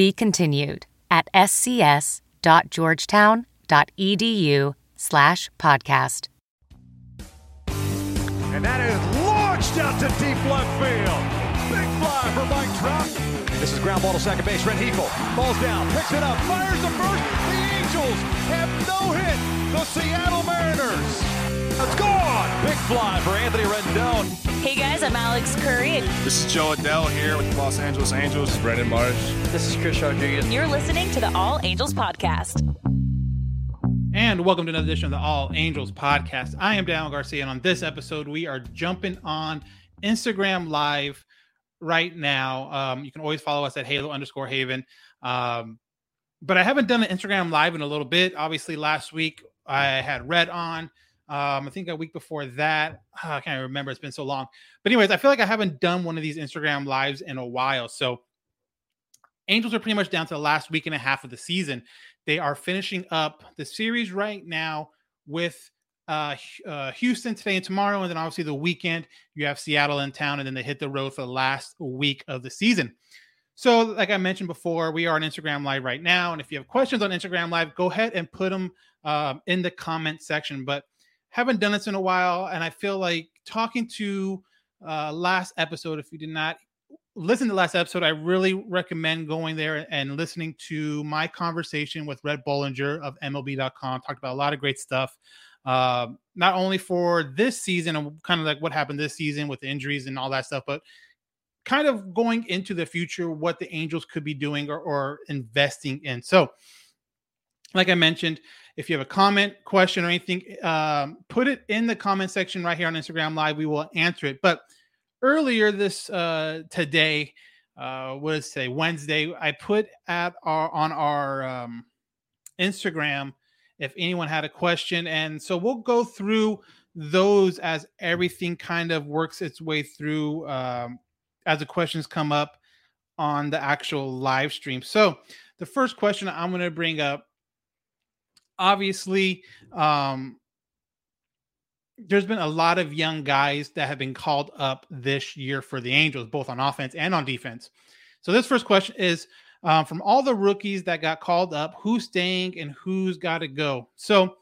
Be continued at scs.georgetown.edu slash podcast. And that is launched out to deep left field. Big fly for Mike Trout. This is ground ball to second base. Red Heagle falls down, picks it up, fires the first. The Angels have no hit. The Seattle Mariners. It's gone. Big fly for Anthony Rendon. Hey guys, I'm Alex Curry. This is Jo Adell here with the Los Angeles Angels. This Brandon Marsh. This is Chris Rodriguez. You're listening to the All Angels Podcast. And welcome to another edition of the All Angels Podcast. I am Daniel Garcia, and on this episode, we are jumping on Instagram Live right now. Um, you can always follow us at Halo underscore Haven. Um, but I haven't done an Instagram Live in a little bit. Obviously, last week I had Rhett on. Um, I think a week before that, oh, I can't remember. It's been so long. But anyways, I feel like I haven't done one of these Instagram lives in a while. So Angels are pretty much down to the last week and a half of the season. They are finishing up the series right now with uh, uh, Houston today and tomorrow, and then obviously the weekend you have Seattle in town, and then they hit the road for the last week of the season. So, like I mentioned before, we are on Instagram Live right now, and if you have questions on Instagram Live, go ahead and put them um, in the comment section. But haven't done this in a while, and I feel like talking to uh, last episode. If you did not listen to last episode, I really recommend going there and listening to my conversation with Rhett Bollinger of MLB.com. Talked about a lot of great stuff, uh, not only for this season and kind of like what happened this season with injuries and all that stuff, but kind of going into the future, what the Angels could be doing or, or investing in. So, like I mentioned, if you have a comment, question, or anything, um, put it in the comment section right here on Instagram Live. We will answer it. But earlier this uh, today, uh, was say Wednesday, I put at our on our um, Instagram if anyone had a question, and so we'll go through those as everything kind of works its way through um, as the questions come up on the actual live stream. So the first question I'm going to bring up obviously um, there's been a lot of young guys that have been called up this year for the Angels, both on offense and on defense. So this first question is um, from all the rookies that got called up, who's staying and who's got to go. So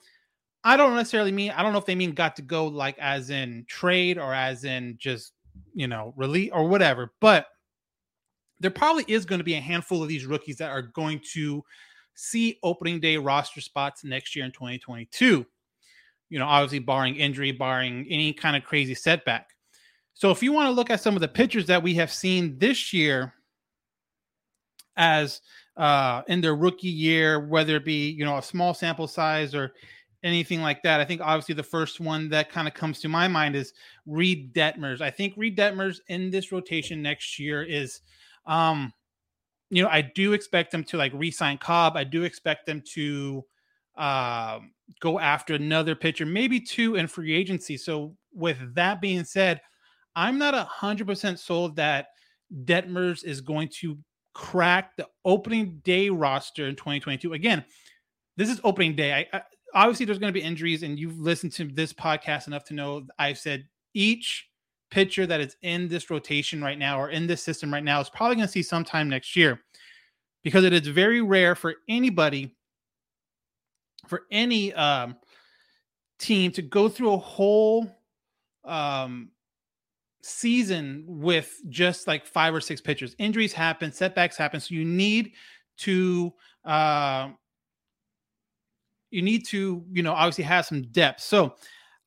I don't necessarily mean I don't know if they mean got to go like as in trade or as in just you know release or whatever, but there probably is going to be a handful of these rookies that are going to see opening day roster spots next year in 2022. You know, obviously barring injury, barring any kind of crazy setback. So if you want to look at some of the pitchers that we have seen this year as uh, in their rookie year, whether it be, you know, a small sample size or anything like that. I think obviously the first one that kind of comes to my mind is Reid Detmers. I think Reid Detmers in this rotation next year is um you know, I do expect them to like re-sign Cobb. I do expect them to uh, go after another pitcher, maybe two in free agency. So with that being said, I'm not a hundred percent sold that Detmers is going to crack the opening day roster in 2022. Again, this is opening day. I, I obviously there's going to be injuries, and you've listened to this podcast enough to know I've said each pitcher that is in this rotation right now or in this system right now is probably going to see sometime next year because it is very rare for anybody for any um, team to go through a whole um, season with just like five or six pitchers. Injuries happen, setbacks happen, so you need to uh, you need to you know obviously have some depth. So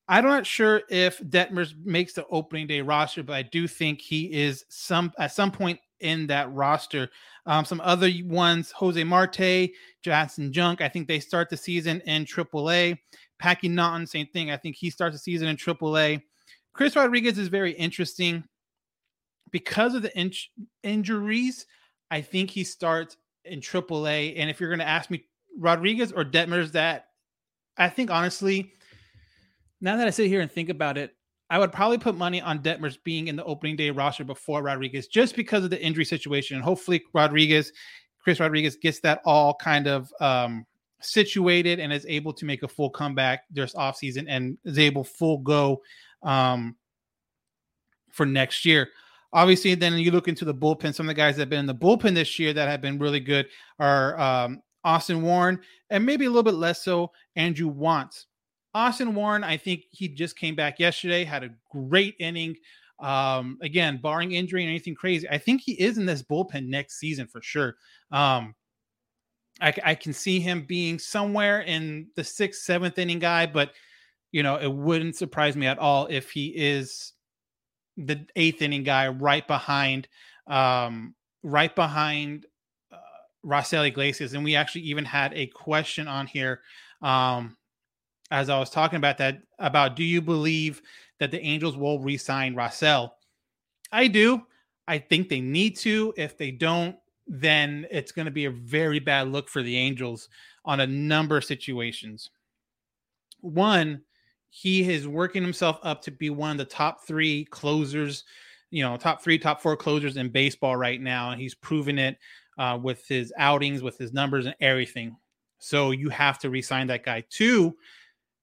I'm not sure if Detmers makes the opening day roster, but I do think he is some at some point in that roster. Um, some other ones, Jose Marte, Janson Junk, I think they start the season in AAA. Packy Naughton, same thing. I think he starts the season in AAA. Chris Rodriguez is very interesting because of the in- injuries. I think he starts in AAA. And if you're going to ask me Rodriguez or Detmers, that I think honestly, now that I sit here and think about it, I would probably put money on Detmers being in the opening day roster before Rodriguez, just because of the injury situation. And hopefully, Rodriguez, Chris Rodriguez, gets that all kind of um, situated and is able to make a full comeback this offseason and is able full go um, for next year. Obviously, then you look into the bullpen. Some of the guys that have been in the bullpen this year that have been really good are um, Austin Warren and maybe a little bit less so Andrew Wantz. Austin Warren, I think he just came back yesterday, had a great inning. Um, again, barring injury and anything crazy, I think he is in this bullpen next season for sure. Um, I, I can see him being somewhere in the sixth, seventh inning guy, but you know, it wouldn't surprise me at all if he is the eighth inning guy right behind, um, right behind uh, Raisel Iglesias. And we actually even had a question on here. Um, as I was talking about that, about do you believe that the Angels will re-sign Raisel? I do. I think they need to. If they don't, then it's going to be a very bad look for the Angels on a number of situations. One, he is working himself up to be one of the top three closers, you know, top three, top four closers in baseball right now. And he's proven it uh, with his outings, with his numbers, and everything. So you have to resign that guy. Two,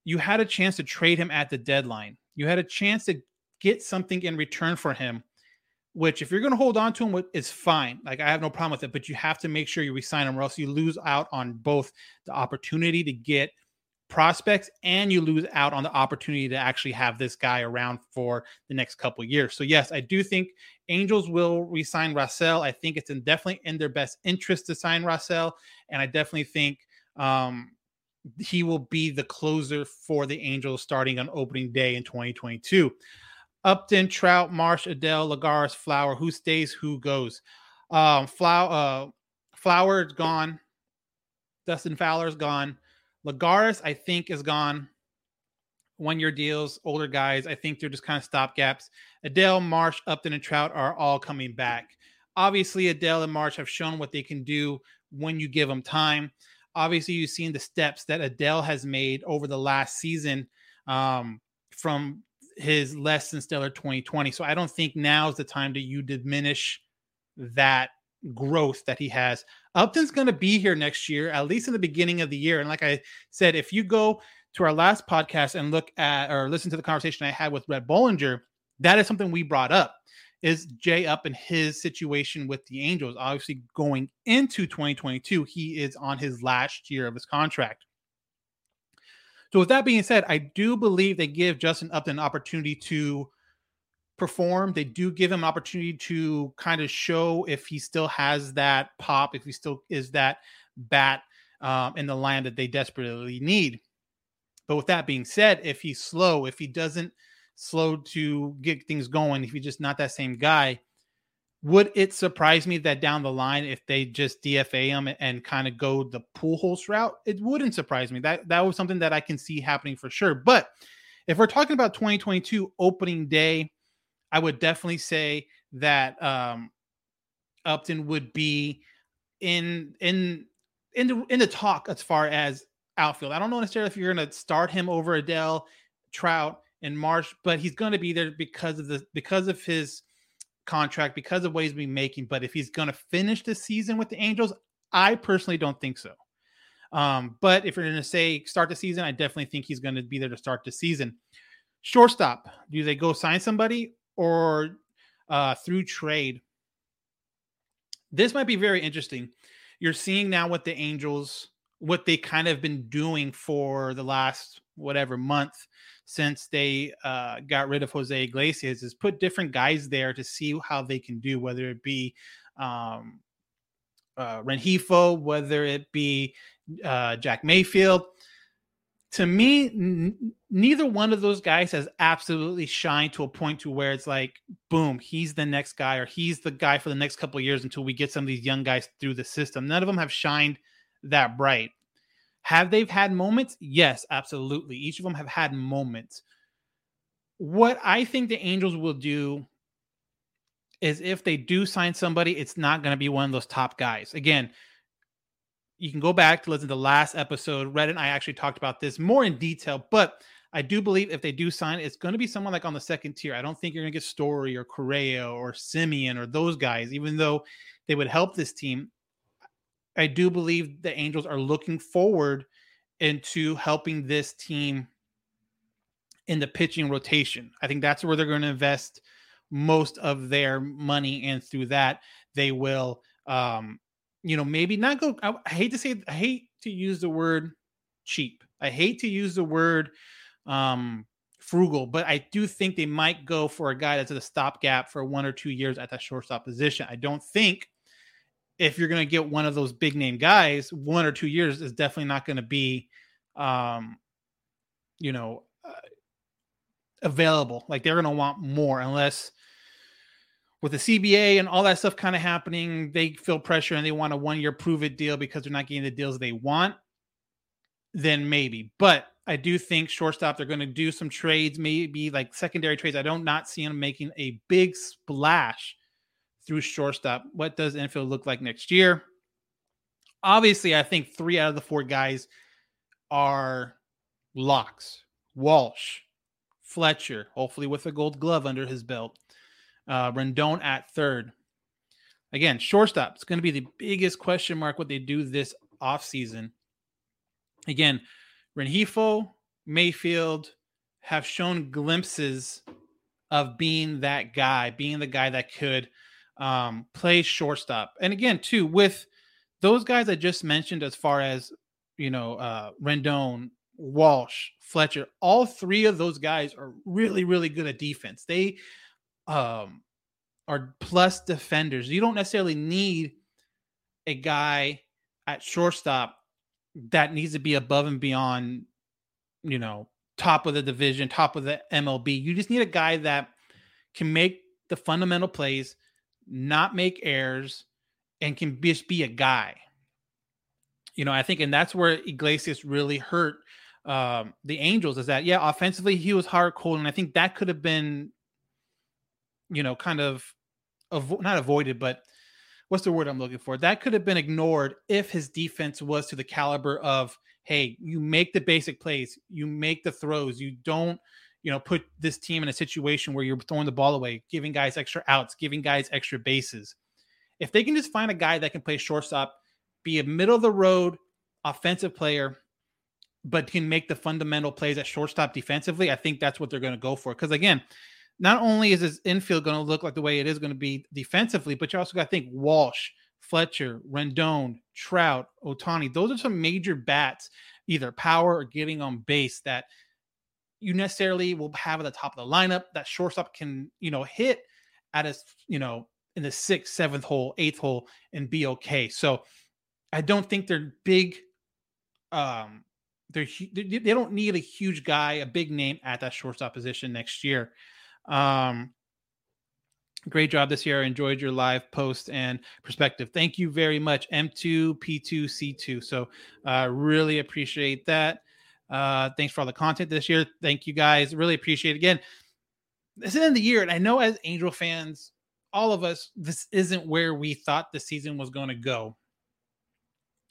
you had a chance to trade him at the deadline. You had a chance to get something in return for him, which if you're going to hold on to him, is fine. Like I have no problem with it, but you have to make sure you resign him, or else you lose out on both the opportunity to get prospects and you lose out on the opportunity to actually have this guy around for the next couple years. So yes, I do think Angels will resign Raisel. I think it's in definitely in their best interest to sign Raisel, and I definitely think um, he will be the closer for the Angels starting on opening day in 2022. Upton, Trout, Marsh, Adell, Lagares, Fowler. Who stays? Who goes? Um, Fowler, uh, Fowler is gone. Dustin Fowler is gone. Lagares, I think, is gone. One year deals, older guys. I think they're just kind of stopgaps. Adell, Marsh, Upton, and Trout are all coming back. Obviously, Adell and Marsh have shown what they can do when you give them time obviously you've seen the steps that Adell has made over the last season um, from his less than stellar 2020. So I don't think now is the time that you diminish that growth that he has. Upton's going to be here next year, at least in the beginning of the year. And like I said, if you go to our last podcast and look at or listen to the conversation I had with Rhett Bollinger, that is something we brought up is Jay up in his situation with the Angels. Obviously, going into 2022, he is on his last year of his contract. So, with that being said, I do believe they give Justin Upton an opportunity to perform. They do give him an opportunity to kind of show if he still has that pop, if he still is that bat um, in the line that they desperately need. But with that being said, if he's slow, if he doesn't slow to get things going, if he's just not that same guy, would it surprise me that down the line, if they just DFA him and kind of go the Pujols route, it wouldn't surprise me. That that was something that I can see happening for sure. But if we're talking about 2022 opening day, I would definitely say that um, Upton would be in in in the in the talk as far as outfield. I don't know necessarily if you're going to start him over Adell, Trout, in March, but he's going to be there because of the because of his contract, because of what he's been making. But if he's going to finish the season with the Angels, I personally don't think so. Um, but if you're going to say start the season, I definitely think he's going to be there to start the season. Shortstop, do they go sign somebody or uh, through trade? This might be very interesting. You're seeing now what the Angels, what they kind of been doing for the last whatever month since they uh, got rid of Jose Iglesias is put different guys there to see how they can do, whether it be um, uh, whether it be uh, Jack Mayfield. To me, n- neither one of those guys has absolutely shined to a point to where it's like, boom, he's the next guy, or he's the guy for the next couple years until we get some of these young guys through the system. None of them have shined that bright. Have they've had moments? Yes, absolutely. Each of them have had moments. What I think the Angels will do is if they do sign somebody, it's not going to be one of those top guys. Again, you can go back to listen to the last episode. Rhett and I actually talked about this more in detail, but I do believe if they do sign, it's going to be someone like on the second tier. I don't think you're going to get Story or Correa or Semien or those guys, even though they would help this team. I do believe the Angels are looking forward into helping this team in the pitching rotation. I think that's where they're going to invest most of their money, and through that, they will, um, you know, maybe not go. I, I hate to say, I hate to use the word cheap. I hate to use the word um, frugal, but I do think they might go for a guy that's at a stopgap for one or two years at that shortstop position. I don't think if you're going to get one of those big name guys, one or two years is definitely not going to be, um, you know, uh, available. Like they're going to want more unless with the CBA and all that stuff kind of happening, they feel pressure and they want a one year prove it deal because they're not getting the deals they want. Then maybe, but I do think shortstop they're going to do some trades, maybe like secondary trades. I don't not see them making a big splash through shortstop. What does infield look like next year? Obviously, I think three out of the four guys are locks. Walsh, Fletcher, hopefully with a gold glove under his belt. Uh, Rendon at third. Again, shortstop. It's going to be the biggest question mark what they do this offseason. Again, Rengifo, Mayfield have shown glimpses of being that guy, being the guy that could um, play shortstop. And again, too, with those guys I just mentioned, as far as you know, uh, Rendon, Walsh, Fletcher, all three of those guys are really, really good at defense. They um, are plus defenders. You don't necessarily need a guy at shortstop that needs to be above and beyond, you know, top of the division, top of the MLB. You just need a guy that can make the fundamental plays, not make errors, and can just be a guy. You know, I think, and that's where Iglesias really hurt um, the Angels is that, yeah, offensively, he was hard cold. And I think that could have been, you know, kind of avo- not avoided, but what's the word I'm looking for? That could have been ignored if his defense was to the caliber of, hey, you make the basic plays, you make the throws, you don't, you know, put this team in a situation where you're throwing the ball away, giving guys extra outs, giving guys extra bases. If they can just find a guy that can play shortstop, be a middle of the road offensive player, but can make the fundamental plays at shortstop defensively, I think that's what they're going to go for. Because again, not only is his infield going to look like the way it is going to be defensively, but you also got to think Walsh, Fletcher, Rendon, Trout, Ohtani. Those are some major bats, either power or getting on base that you necessarily will have at the top of the lineup. That shortstop can, you know, hit at a, you know, in the sixth, seventh hole, eighth hole and be okay. So I don't think they're big. Um, they're they don't need a huge guy, a big name at that shortstop position next year. Um, great job this year. I enjoyed your live post and perspective. Thank you very much, M2P2C2. So, uh, really appreciate that. Uh, thanks for all the content this year. Thank you guys. Really appreciate it. Again, this is the end of the year, and I know as Angel fans, all of us, this isn't where we thought the season was going to go.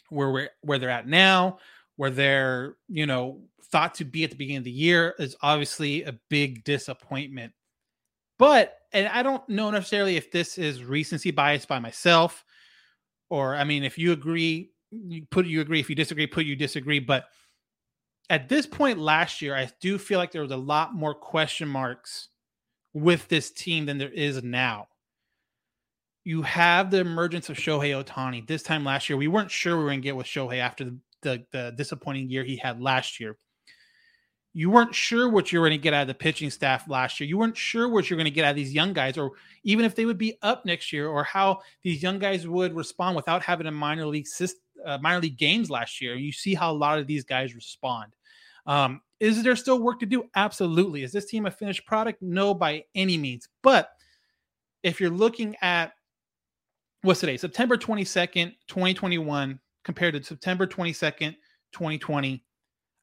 Where we're where they're at now, where they're you know thought to be at the beginning of the year, is obviously a big disappointment. But and I don't know necessarily if this is recency bias by myself, or I mean, if you agree, you put you agree. If you disagree, put you disagree. But at this point last year, I do feel like there was a lot more question marks with this team than there is now. You have the emergence of Shohei Ohtani. This time last year, we weren't sure we were going to get with Shohei after the, the, the disappointing year he had last year you weren't sure what you were going to get out of the pitching staff last year. You weren't sure what you're going to get out of these young guys, or even if they would be up next year, or how these young guys would respond without having a minor league uh, minor league games last year. You see how a lot of these guys respond. Um, is there still work to do? Absolutely. Is this team a finished product? No, by any means. But if you're looking at what's today, September 22nd, 2021, compared to September 22nd, 2020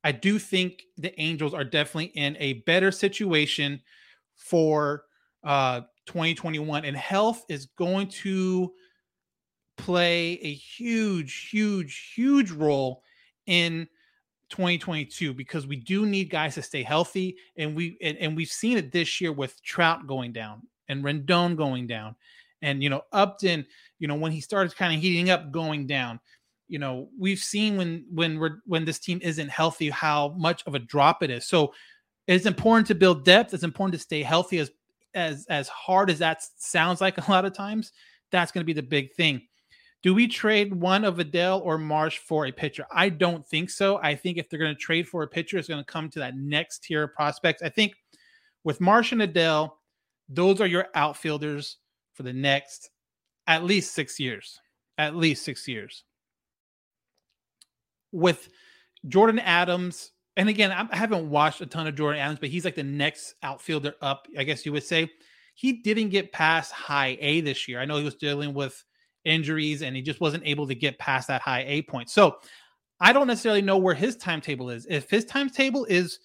I do think the Angels are definitely in a better situation for uh, 2021, and health is going to play a huge, huge, huge role in 2022 because we do need guys to stay healthy and we and, and we've seen it this year with Trout going down and Rendon going down and you know Upton you know when he started kind of heating up going down you know we've seen when when we're when this team isn't healthy how much of a drop it is. So it's important to build depth. It's important to stay healthy as as as hard as that sounds like a lot of times. That's going to be the big thing do we trade one of Adell or Marsh for a pitcher? I don't think so. I think if they're going to trade for a pitcher, it's going to come to that next tier of prospects. I think with Marsh and Adell, those are your outfielders for the next at least six years. At least six years. With Jordan Adams, and again, I haven't watched a ton of Jordan Adams, but he's like the next outfielder up, I guess you would say. He didn't get past high A this year. I know he was dealing with injuries and he just wasn't able to get past that high A point. So I don't necessarily know where his timetable is. If his timetable is,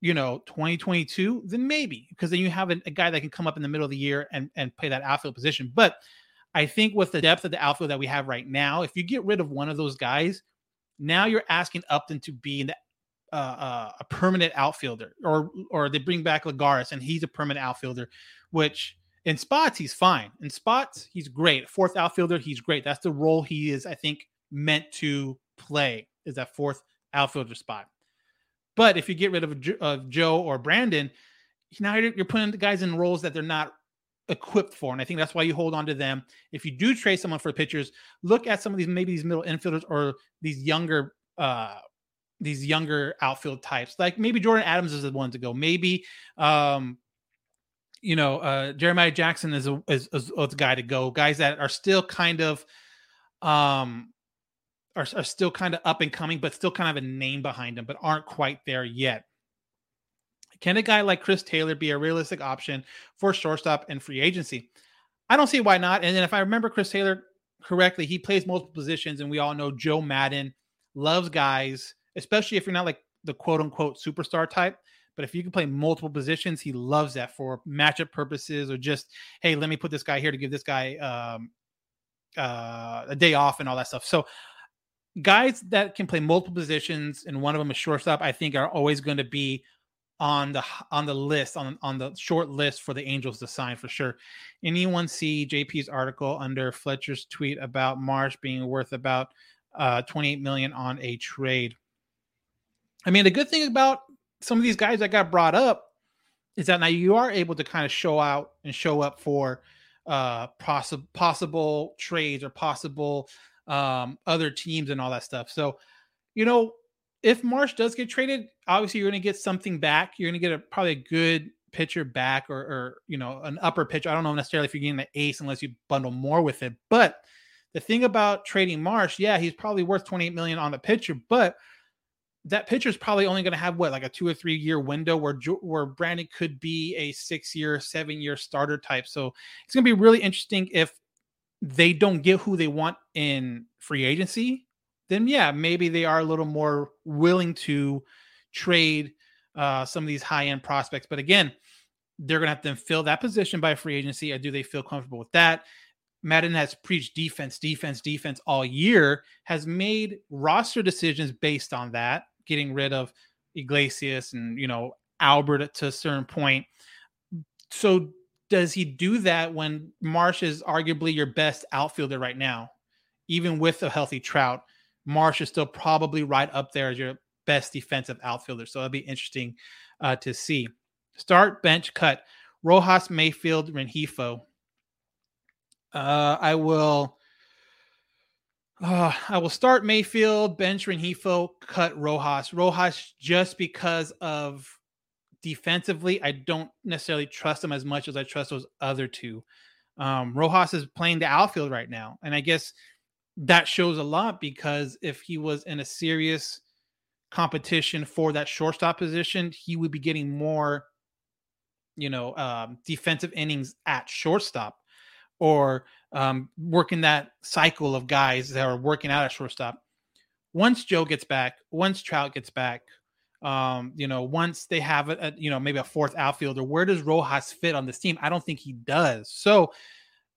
you know, 2022, then maybe because then you have a, a, guy that can come up in the middle of the year and, and play that outfield position. But I think with the depth of the outfield that we have right now, if you get rid of one of those guys, now you're asking Upton to be the, uh, uh, a permanent outfielder, or or they bring back Lagares and he's a permanent outfielder, which in spots, he's fine. In spots, he's great. Fourth outfielder, he's great. That's the role he is, I think, meant to play is that fourth outfielder spot. But if you get rid of, of Jo or Brandon, now you're, you're putting the guys in roles that they're not equipped for. And I think that's why you hold on to them. If you do trade someone for pitchers, look at some of these maybe these middle infielders or these younger uh these younger outfield types. Like maybe Jordan Adams is the one to go. Maybe um you know, uh, Jeremiah Jackson is a is, is, a guy to go. Guys that are still kind of um are, are still kind of up and coming, but still kind of a name behind them, but aren't quite there yet. Can a guy like Chris Taylor be a realistic option for shortstop and free agency? I don't see why not. And then if I remember Chris Taylor correctly, he plays multiple positions, and we all know Joe Maddon loves guys, especially if you're not like the quote unquote superstar type. But if you can play multiple positions, he loves that for matchup purposes or just, hey, let me put this guy here to give this guy um, uh, a day off and all that stuff. So guys that can play multiple positions and one of them is shortstop, I think are always going to be on the on the list on on the short list for the Angels to sign for sure. Anyone see JP's article under Fletcher's tweet about Marsh being worth about uh 28 million on a trade? I mean, the good thing about some of these guys that got brought up is that now you are able to kind of show out and show up for uh possible possible trades or possible um other teams and all that stuff. So, you know, if Marsh does get traded, obviously you're going to get something back. You're going to get a probably a good pitcher back or, or you know an upper pitcher. I don't know necessarily if you're getting the ace unless you bundle more with it. But the thing about trading Marsh, yeah, he's probably worth 28 million on the pitcher, but that pitcher is probably only going to have what like a two or three year window where where Brandon could be a six year, seven year starter type. So it's going to be really interesting if they don't get who they want in free agency. Then yeah, maybe they are a little more willing to trade uh, some of these high end prospects. But again, they're going to have to fill that position by free agency. do they feel comfortable with that? Maddon has preached defense, defense, defense all year, has made roster decisions based on that getting rid of Iglesias and you know Albert to a certain point. So does he do that when Marsh is arguably your best outfielder right now, even with a healthy Trout? Marsh is still probably right up there as your best defensive outfielder. So it'll be interesting uh, to see. Start bench cut Rojas, Mayfield, Rengifo. Uh, I will uh, I will start Mayfield, bench Rengifo, cut Rojas. Rojas just because of defensively, I don't necessarily trust him as much as I trust those other two. Um, Rojas is playing the outfield right now, and I guess that shows a lot because if he was in a serious competition for that shortstop position, he would be getting more, you know, um, defensive innings at shortstop or um, working that cycle of guys that are working out at shortstop. Once Jo gets back, once Trout gets back, um, you know, once they have a, a, you know maybe a fourth outfielder, where does Rojas fit on this team? I don't think he does. So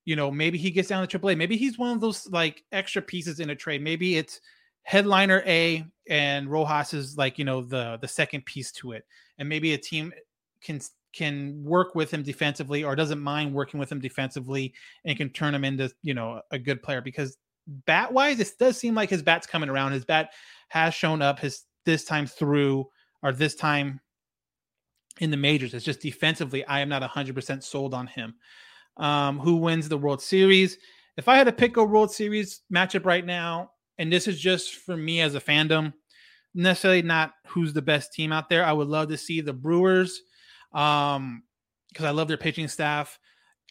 you know, maybe he gets down to AAA. Maybe he's one of those like extra pieces in a trade. Maybe it's headliner A and Rojas is like, you know, the the second piece to it. And maybe a team can can work with him defensively or doesn't mind working with him defensively and can turn him into, you know, a good player because bat wise, it does seem like his bat's coming around. His bat has shown up his this time through or this time in the majors. It's just defensively, I am not 100% sold on him. Um, who wins the World Series? If I had to pick a World Series matchup right now, and this is just for me as a fandom, necessarily not who's the best team out there. I would love to see the Brewers, um, because I love their pitching staff,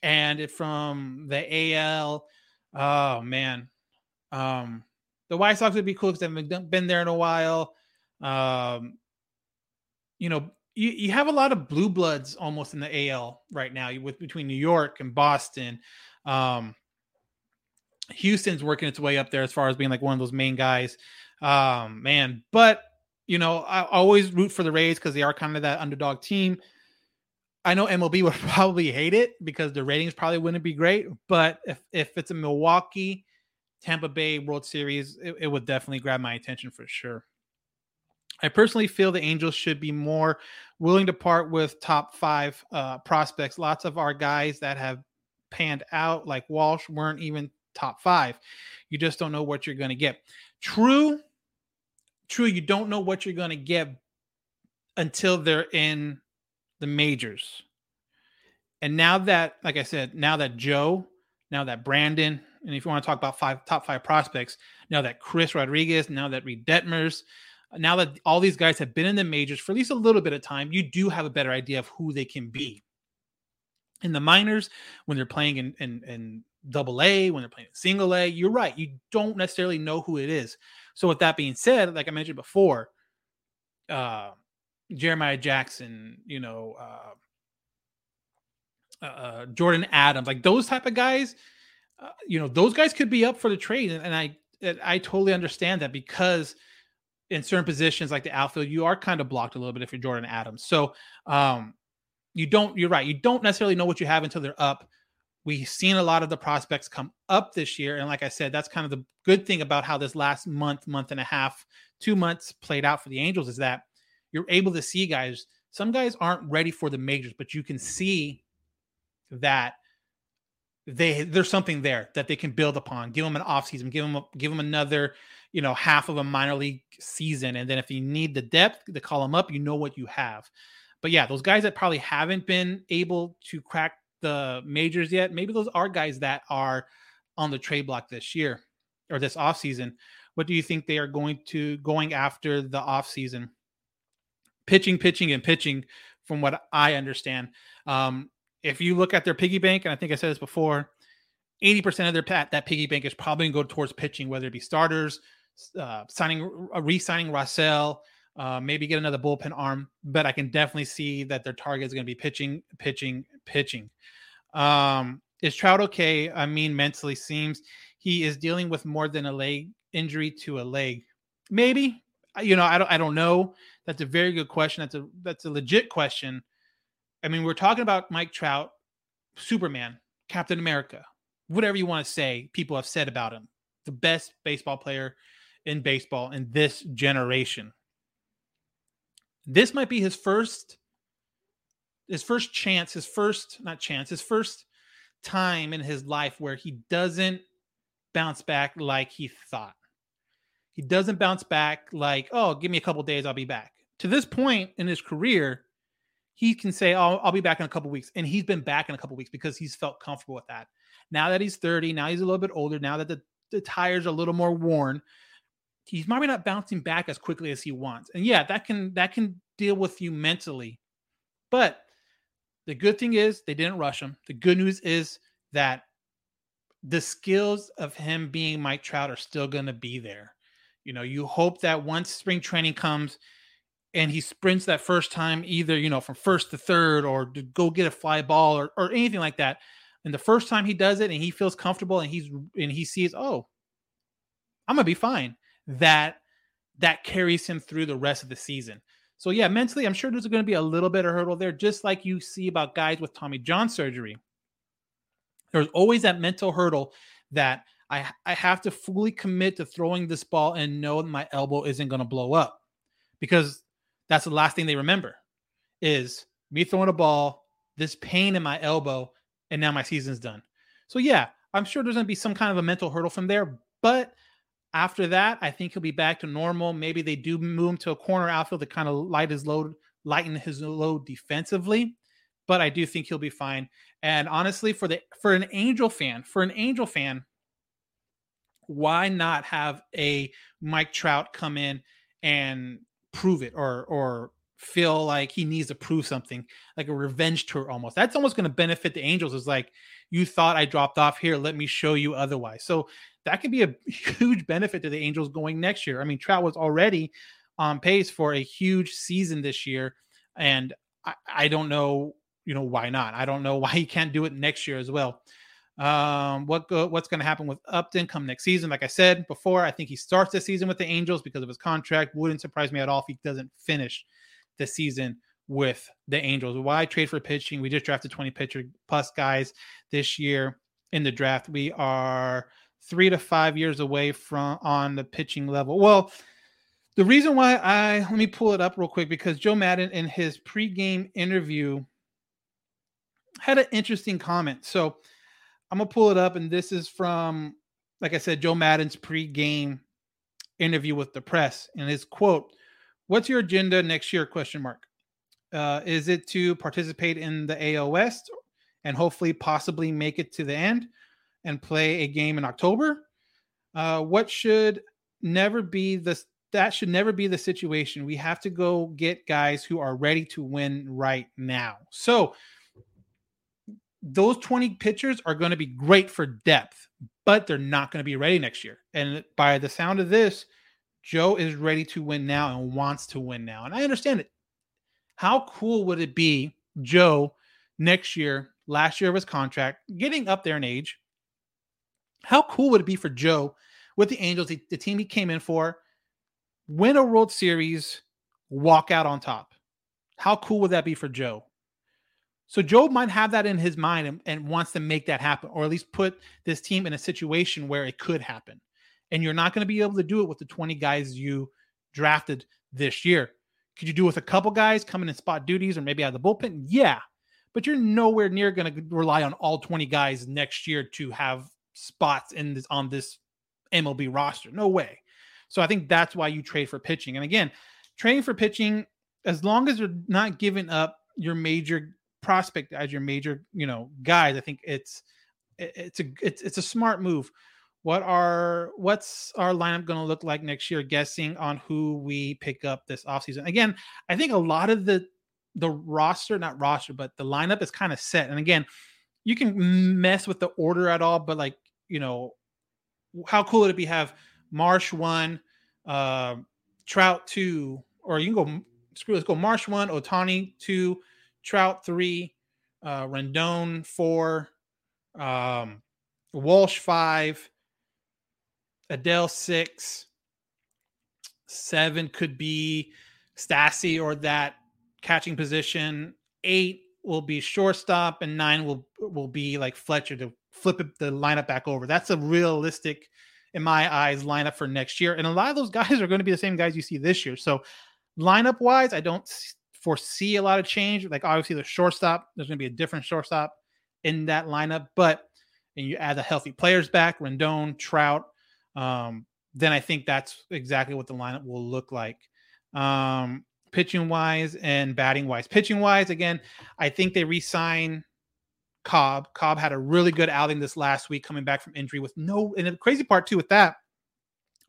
and it from the AL. Oh man, um, the White Sox would be cool because they haven't been there in a while. Um, you know, you, you have a lot of blue bloods almost in the AL right now with between New York and Boston. Um, Houston's working its way up there as far as being like one of those main guys. Um, man, but you know, I always root for the Rays because they are kind of that underdog team. I know MLB would probably hate it because the ratings probably wouldn't be great. But if if it's a Milwaukee, Tampa Bay World Series, it, it would definitely grab my attention for sure. I personally feel the Angels should be more willing to part with top five uh, prospects. Lots of our guys that have panned out, like Walsh, weren't even top five. You just don't know what you're going to get. True, true. You don't know what you're going to get until they're in the majors. And now that, like I said, now that Jo, now that Brandon, and if you want to talk about five top five prospects, now that Chris Rodriguez, now that Reid Detmers, now that all these guys have been in the majors for at least a little bit of time, you do have a better idea of who they can be. In the minors, when they're playing in, in, in double A, when they're playing in single A, you're right. You don't necessarily know who it is. So, with that being said, like I mentioned before, uh, Jeremiah Jackson, you know, uh, uh, uh Jordan Adams, like those type of guys, uh, you know, those guys could be up for the trade. And, and I, I totally understand that because – in certain positions like the outfield, you are kind of blocked a little bit if you're Jordan Adams. So um, you don't, you're right. You don't necessarily know what you have until they're up. We've seen a lot of the prospects come up this year. And like I said, that's kind of the good thing about how this last month, month and a half, two months played out for the Angels is that you're able to see guys. Some guys aren't ready for the majors, but you can see that they there's something there that they can build upon. Give them an offseason, give them a, give them another you know half of a minor league season and then if you need the depth to call them up you know what you have but yeah those guys that probably haven't been able to crack the majors yet maybe those are guys that are on the trade block this year or this off season what do you think they are going to going after the off season pitching pitching and pitching from what i understand um, if you look at their piggy bank and i think i said this before 80% of their pat that piggy bank is probably going to go towards pitching whether it be starters uh, signing, re-signing Raisel, uh, maybe get another bullpen arm. But I can definitely see that their target is going to be pitching, pitching, pitching. Um, is Trout okay? I mean, mentally seems he is dealing with more than a leg injury to a leg. Maybe you know, I don't, I don't know. That's a very good question. That's a that's a legit question. I mean, we're talking about Mike Trout, Superman, Captain America, whatever you want to say. People have said about him, the best baseball player in baseball in this generation. This might be his first his first chance, his first not chance, his first time in his life where he doesn't bounce back like he thought. He doesn't bounce back like, "Oh, give me a couple days, I'll be back." To this point in his career, he can say, "Oh, I'll be back in a couple weeks," and he's been back in a couple weeks because he's felt comfortable with that. Now that he's 30, now he's a little bit older, now that the, the tires are a little more worn, he's probably not bouncing back as quickly as he wants. And yeah, that can that can deal with you mentally. But the good thing is they didn't rush him. The good news is that the skills of him being Mike Trout are still going to be there. You know, you hope that once spring training comes and he sprints that first time, either, you know, from first to third or to go get a fly ball or, or anything like that. And the first time he does it and he feels comfortable and he's and he sees, oh, I'm gonna be fine that that carries him through the rest of the season. So yeah, mentally, I'm sure there's going to be a little bit of hurdle there, just like you see about guys with Tommy John surgery. There's always that mental hurdle that I I have to fully commit to throwing this ball and know that my elbow isn't going to blow up because that's the last thing they remember is me throwing a ball, this pain in my elbow, and now my season's done. So yeah, I'm sure there's going to be some kind of a mental hurdle from there, but after that, I think he'll be back to normal. Maybe they do move him to a corner outfield to kind of light his load, lighten his load defensively. But I do think he'll be fine. And honestly, for the for an Angel fan, for an Angel fan, why not have a Mike Trout come in and prove it or or feel like he needs to prove something like a revenge tour almost that's almost going to benefit the angels is like you thought i dropped off here let me show you otherwise so that could be a huge benefit to the Angels going next year. I mean, Trout was already on pace for a huge season this year, and I, I don't know, you know, why not? I don't know why he can't do it next year as well. Um, what go, what's going to happen with Upton come next season? Like I said before, I think he starts the season with the Angels because of his contract. Wouldn't surprise me at all if he doesn't finish the season with the Angels. Why trade for pitching? We just drafted 20 pitcher plus guys this year in the draft. We are three to five years away from on the pitching level. Well, the reason why I let me pull it up real quick because Joe Maddon in his pregame interview had an interesting comment. So I'm gonna pull it up, and this is from, like I said, Joe Maddon's pregame interview with the press, and his quote: "What's your agenda next year?" Question mark. Uh, is it to participate in the AL West and hopefully possibly make it to the end? and play a game in October. Uh, what should never be the that should never be the situation. We have to go get guys who are ready to win right now. So those 20 pitchers are going to be great for depth, but they're not going to be ready next year. And by the sound of this, Joe is ready to win now and wants to win now. And I understand it. How cool would it be, Joe, next year, last year of his contract, getting up there in age, how cool would it be for Joe with the Angels, the, the team he came in for, win a World Series, walk out on top? How cool would that be for Joe? So Job might have that in his mind and, and, wants to make that happen, or at least put this team in a situation where it could happen. And you're not going to be able to do it with the 20 guys you drafted this year. Could you do it with a couple guys coming in spot duties or maybe out of the bullpen? Yeah. But you're nowhere near going to rely on all 20 guys next year to have spots in this on this MLB roster. No way. So I think that's why you trade for pitching. And again, trading for pitching, as long as you're not giving up your major prospect as your major, you know, guys, I think it's it's a it's it's a smart move. What are what's our lineup going to look like next year? Guessing on who we pick up this offseason. Again, I think a lot of the the roster, not roster, but the lineup is kind of set. And again, you can mess with the order at all, but like you know, how cool would it be have Marsh one, uh, Trout two, or you can go screw. Let's go Marsh one, Ohtani two, Trout three, uh, Rendon four, um, Walsh five, Adell six, seven could be Stassi or that catching position. Eight will be shortstop, and nine will will be like Fletcher to flip the lineup back over. That's a realistic, in my eyes, lineup for next year. And a lot of those guys are going to be the same guys you see this year. So lineup wise, I don't foresee a lot of change. Like obviously the shortstop, there's going to be a different shortstop in that lineup, but and you add the healthy players back, Rendon, Trout, um, then I think that's exactly what the lineup will look like. Um, pitching wise and batting wise. Pitching wise, again, I think they re-sign Cobb. Cobb had a really good outing this last week coming back from injury with no, and the crazy part too with that,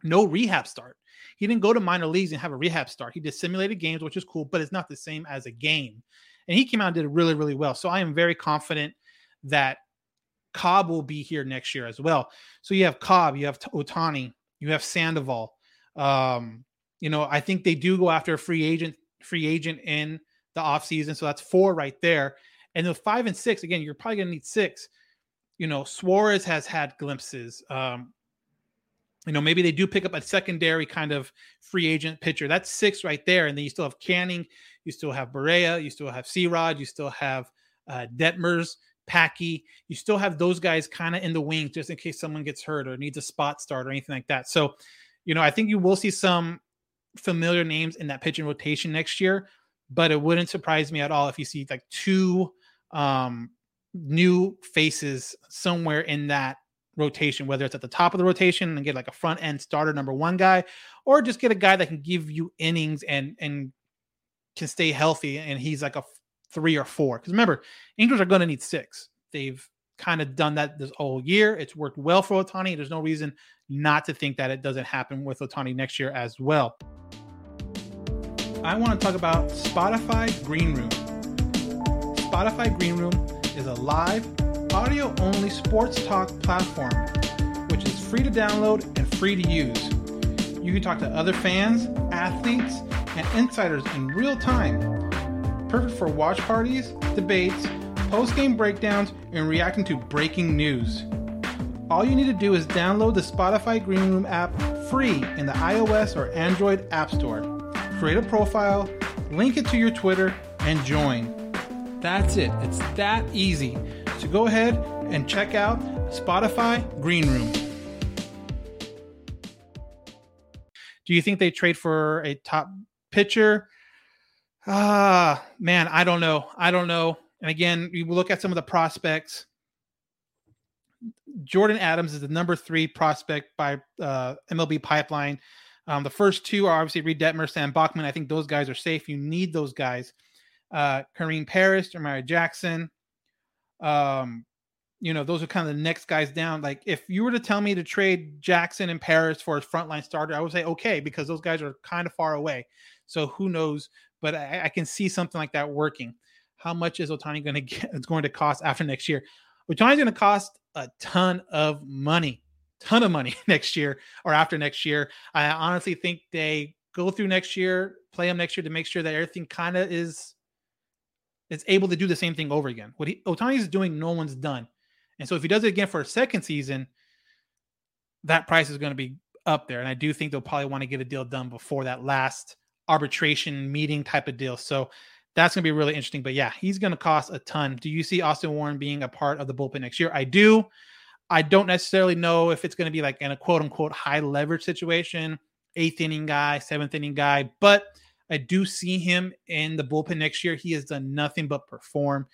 no rehab start. He didn't go to minor leagues and have a rehab start. He did simulated games, which is cool, but it's not the same as a game. And he came out and did really, really well. So I am very confident that Cobb will be here next year as well. So you have Cobb, you have Ohtani, you have Sandoval. Um, you know, I think they do go after a free agent, free agent in the offseason. So that's four right there. And the five and six, again, you're probably going to need six. You know, Suarez has had glimpses. Um, you know, maybe they do pick up a secondary kind of free agent pitcher. That's six right there. And then you still have Canning, you still have Barria, you still have C Rod, you still have uh, Detmers Packy. You still have those guys kind of in the wings just in case someone gets hurt or needs a spot start or anything like that. So, you know, I think you will see some familiar names in that pitching rotation next year, but it wouldn't surprise me at all if you see like two um, new faces somewhere in that rotation, whether it's at the top of the rotation and get like a front end starter number one guy, or just get a guy that can give you innings and and can stay healthy and he's like a three or four. Because remember, Angels are going to need six. They've kind of done that this whole year. It's worked well for Ohtani. There's no reason not to think that it doesn't happen with Ohtani next year as well. I want to talk about Spotify Green Room. Spotify Green Room is a live, audio only sports talk platform, which is free to download and free to use. You can talk to other fans, athletes, and insiders in real time. Perfect for watch parties, debates, post game breakdowns, and reacting to breaking news. All you need to do is download the Spotify Green Room app free in the iOS or Android App Store create a profile, link it to your Twitter, and join. That's it. It's that easy. So go ahead and check out Spotify Green Room. Do you think they trade for a top pitcher? Ah, man, I don't know. I don't know. And again, you look at some of the prospects. Jordyn Adams is the number three prospect by uh, MLB Pipeline. Um, the first two are obviously Reid Detmer, Sam Bachman. I think those guys are safe. You need those guys. Uh, Kyren Paris, Jeremiah Jackson. Um, you know, those are kind of the next guys down. Like, if you were to tell me to trade Jackson and Paris for a frontline starter, I would say okay because those guys are kind of far away. So who knows? But I, I can see something like that working. How much is Ohtani going to get? It's going to cost after next year. Ohtani's going to cost a ton of money ton of money next year or after next year. I honestly think they go through next year, play them next year to make sure that everything kind of is is able to do the same thing over again. What he, Ohtani is doing, no one's done. And so if he does it again for a second season, that price is going to be up there. And I do think they'll probably want to get a deal done before that last arbitration meeting type of deal. So that's going to be really interesting. But yeah, he's going to cost a ton. Do you see Austin Warren being a part of the bullpen next year? I do. I don't necessarily know if it's going to be like in a quote unquote high leverage situation, eighth inning guy, seventh inning guy, but I do see him in the bullpen next year. He has done nothing but perform.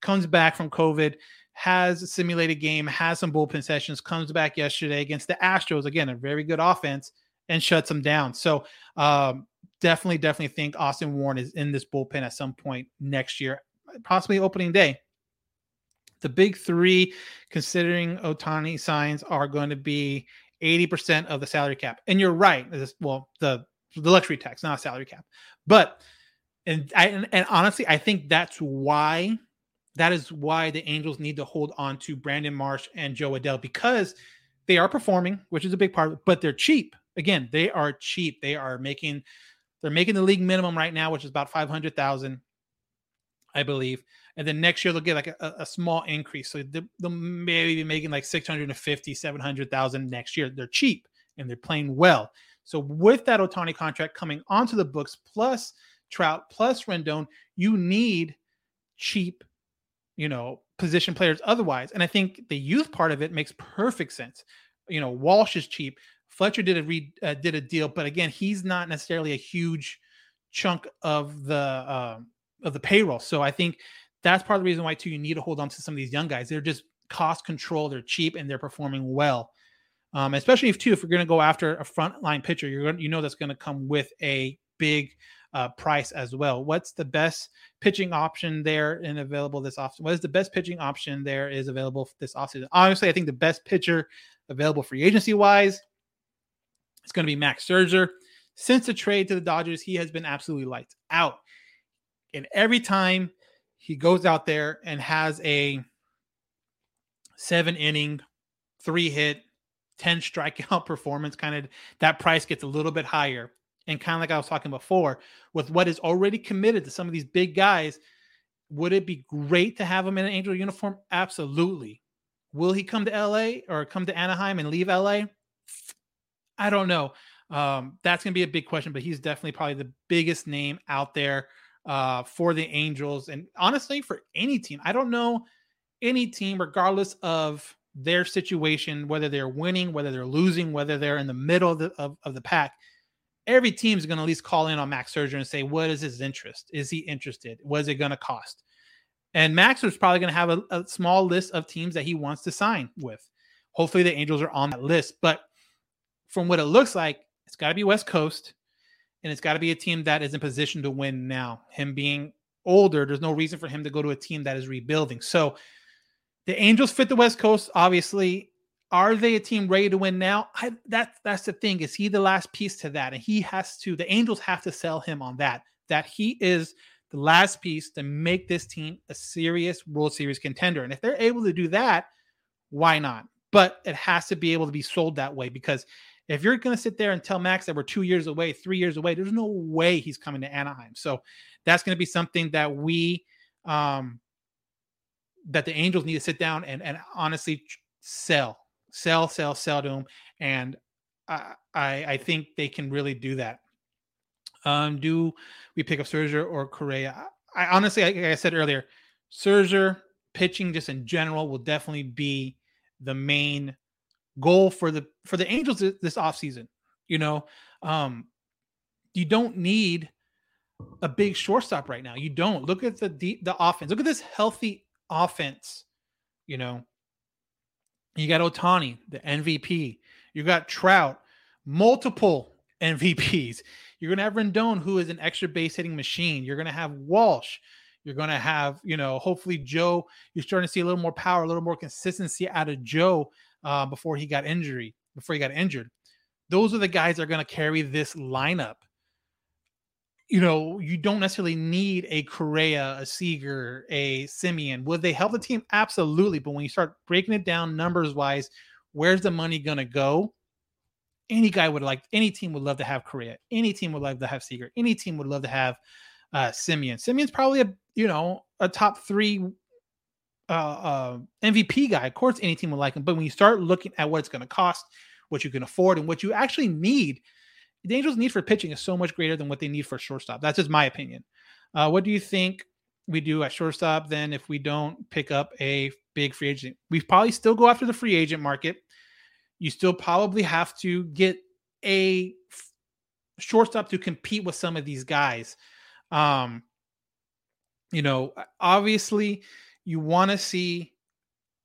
Comes back from COVID, has a simulated game, has some bullpen sessions, comes back yesterday against the Astros. Again, a very good offense and shuts them down. So, um, definitely, definitely think Austin Warren is in this bullpen at some point next year, possibly opening day. The big three, considering Ohtani signs, are going to be 80% of the salary cap. And you're right. This, well, the the luxury tax, not a salary cap. But and I and, and honestly, I think that's why that is why the Angels need to hold on to Brandon Marsh and Jo Adell because they are performing, which is a big part but they're cheap. Again, they are cheap. They are making they're making the league minimum right now, which is about 500,000 I believe and then next year they'll get like a, a small increase. So they'll maybe be making like 650, 700,000 next year. They're cheap and they're playing well. So with that Ohtani contract coming onto the books, plus Trout, plus Rendon, you need cheap, you know, position players otherwise. And I think the youth part of it makes perfect sense. You know, Walsh is cheap. Fletcher did a re, uh, did a deal, but again, he's not necessarily a huge chunk of the uh, of the payroll. So I think that's part of the reason why too you need to hold on to some of these young guys. They're just cost control, they're cheap, and they're performing well. Um, especially if too, if you're going to go after a frontline pitcher, you're going, you know that's going to come with a big uh, price as well. What's the best pitching option there and available this offseason? What is the best pitching option there is available this offseason? Honestly, I think the best pitcher available free agency wise is going to be Max Scherzer. Since the trade to the Dodgers, he has been absolutely lights out. And every time he goes out there and has a seven inning, three hit, 10 strikeout performance. Kind of that price gets a little bit higher. And kind of like I was talking before, with what is already committed to some of these big guys, would it be great to have him in an Angel uniform? Absolutely. Will he come to LA or come to Anaheim and leave LA? I don't know. Um, that's going to be a big question, but he's definitely probably the biggest name out there uh, for the Angels and honestly for any team. I don't know any team, regardless of their situation, whether they're winning, whether they're losing, whether they're in the middle of the, of, of the pack, every team is going to at least call in on Max Scherzer and say, what is his interest? Is he interested? What is it going to cost? And Max is probably going to have a, a, small list of teams that he wants to sign with. Hopefully, the Angels are on that list. But from what it looks like, it's got to be West Coast, and it's got to be a team that is in position to win now. Him being older, there's no reason for him to go to a team that is rebuilding. So the Angels fit the West Coast. Obviously, are they a team ready to win now? I, that that's the thing. Is he the last piece to that? And he has to. The Angels have to sell him on that. That he is the last piece to make this team a serious World Series contender. And if they're able to do that, why not? But it has to be able to be sold that way because if you're going to sit there and tell Max that we're two years away, three years away, there's no way he's coming to Anaheim. So that's going to be something that we um, that the Angels need to sit down and and honestly sell, sell, sell, sell to him, and I I, I think they can really do that. Um, do we pick up Scherzer or Correa? I, I honestly, like I said earlier, Scherzer pitching just in general will definitely be the main goal for the for the Angels this, this offseason. You know, um, you don't need a big shortstop right now. You don't look at the the offense. Look at this healthy offense. You know, you got Ohtani, the MVP. You got Trout, multiple MVPs. You're going to have Rendon, who is an extra base hitting machine. You're going to have Walsh. You're going to have, you know, hopefully Jo. You're starting to see a little more power, a little more consistency out of Jo uh, before he got injury, before he got injured. Those are the guys that are going to carry this lineup you know, you don't necessarily need a Correa, a Seager, a Semien. Would they help the team? Absolutely. But when you start breaking it down numbers wise, where's the money going to go? Any guy would like, any team would love to have Correa. Any team would love to have Seager. Any team would love to have uh, Semien. Semien's probably a, you know, a top three uh, uh, MVP guy. Of course, any team would like him. But when you start looking at what it's going to cost, what you can afford, and what you actually need – the Angels' need for pitching is so much greater than what they need for shortstop. That's just my opinion. Uh, what do you think we do at shortstop then if we don't pick up a big free agent? We probably still go after the free agent market. You still probably have to get a shortstop to compete with some of these guys. Um, you know, obviously, you want to see.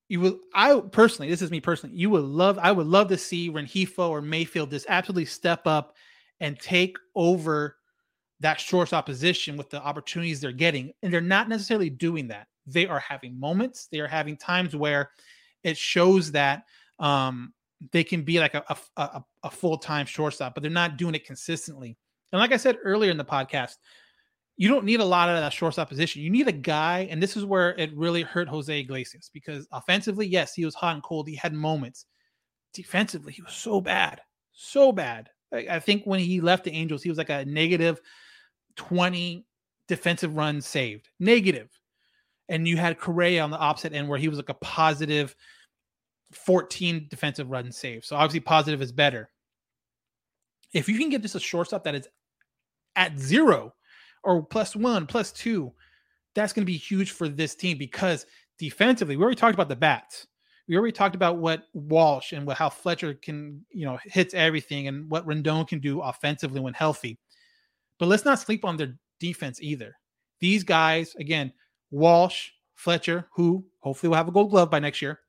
You will. I personally, this is me personally. You would love. I would love to see Rengifo or Mayfield just absolutely step up and take over that shortstop position with the opportunities they're getting. And they're not necessarily doing that. They are having moments, they are having times where it shows that um, they can be like a, a, a, a full time shortstop, but they're not doing it consistently. And like I said earlier in the podcast, you don't need a lot of that shortstop position. You need a guy, and this is where it really hurt Jose Iglesias because offensively, yes, he was hot and cold. He had moments. Defensively, he was so bad, so bad. I think when he left the Angels, he was like a negative 20 defensive runs saved. Negative. And you had Correa on the opposite end where he was like a positive 14 defensive runs saved. So obviously positive is better. If you can get just a shortstop that is at zero or plus one, plus two, that's going to be huge for this team because defensively, we already talked about the bats we already talked about what Walsh and what how Fletcher can, you know, hits everything and what Rendon can do offensively when healthy. But let's not sleep on their defense either. These guys, again, Walsh, Fletcher, who hopefully will have a gold glove by next year,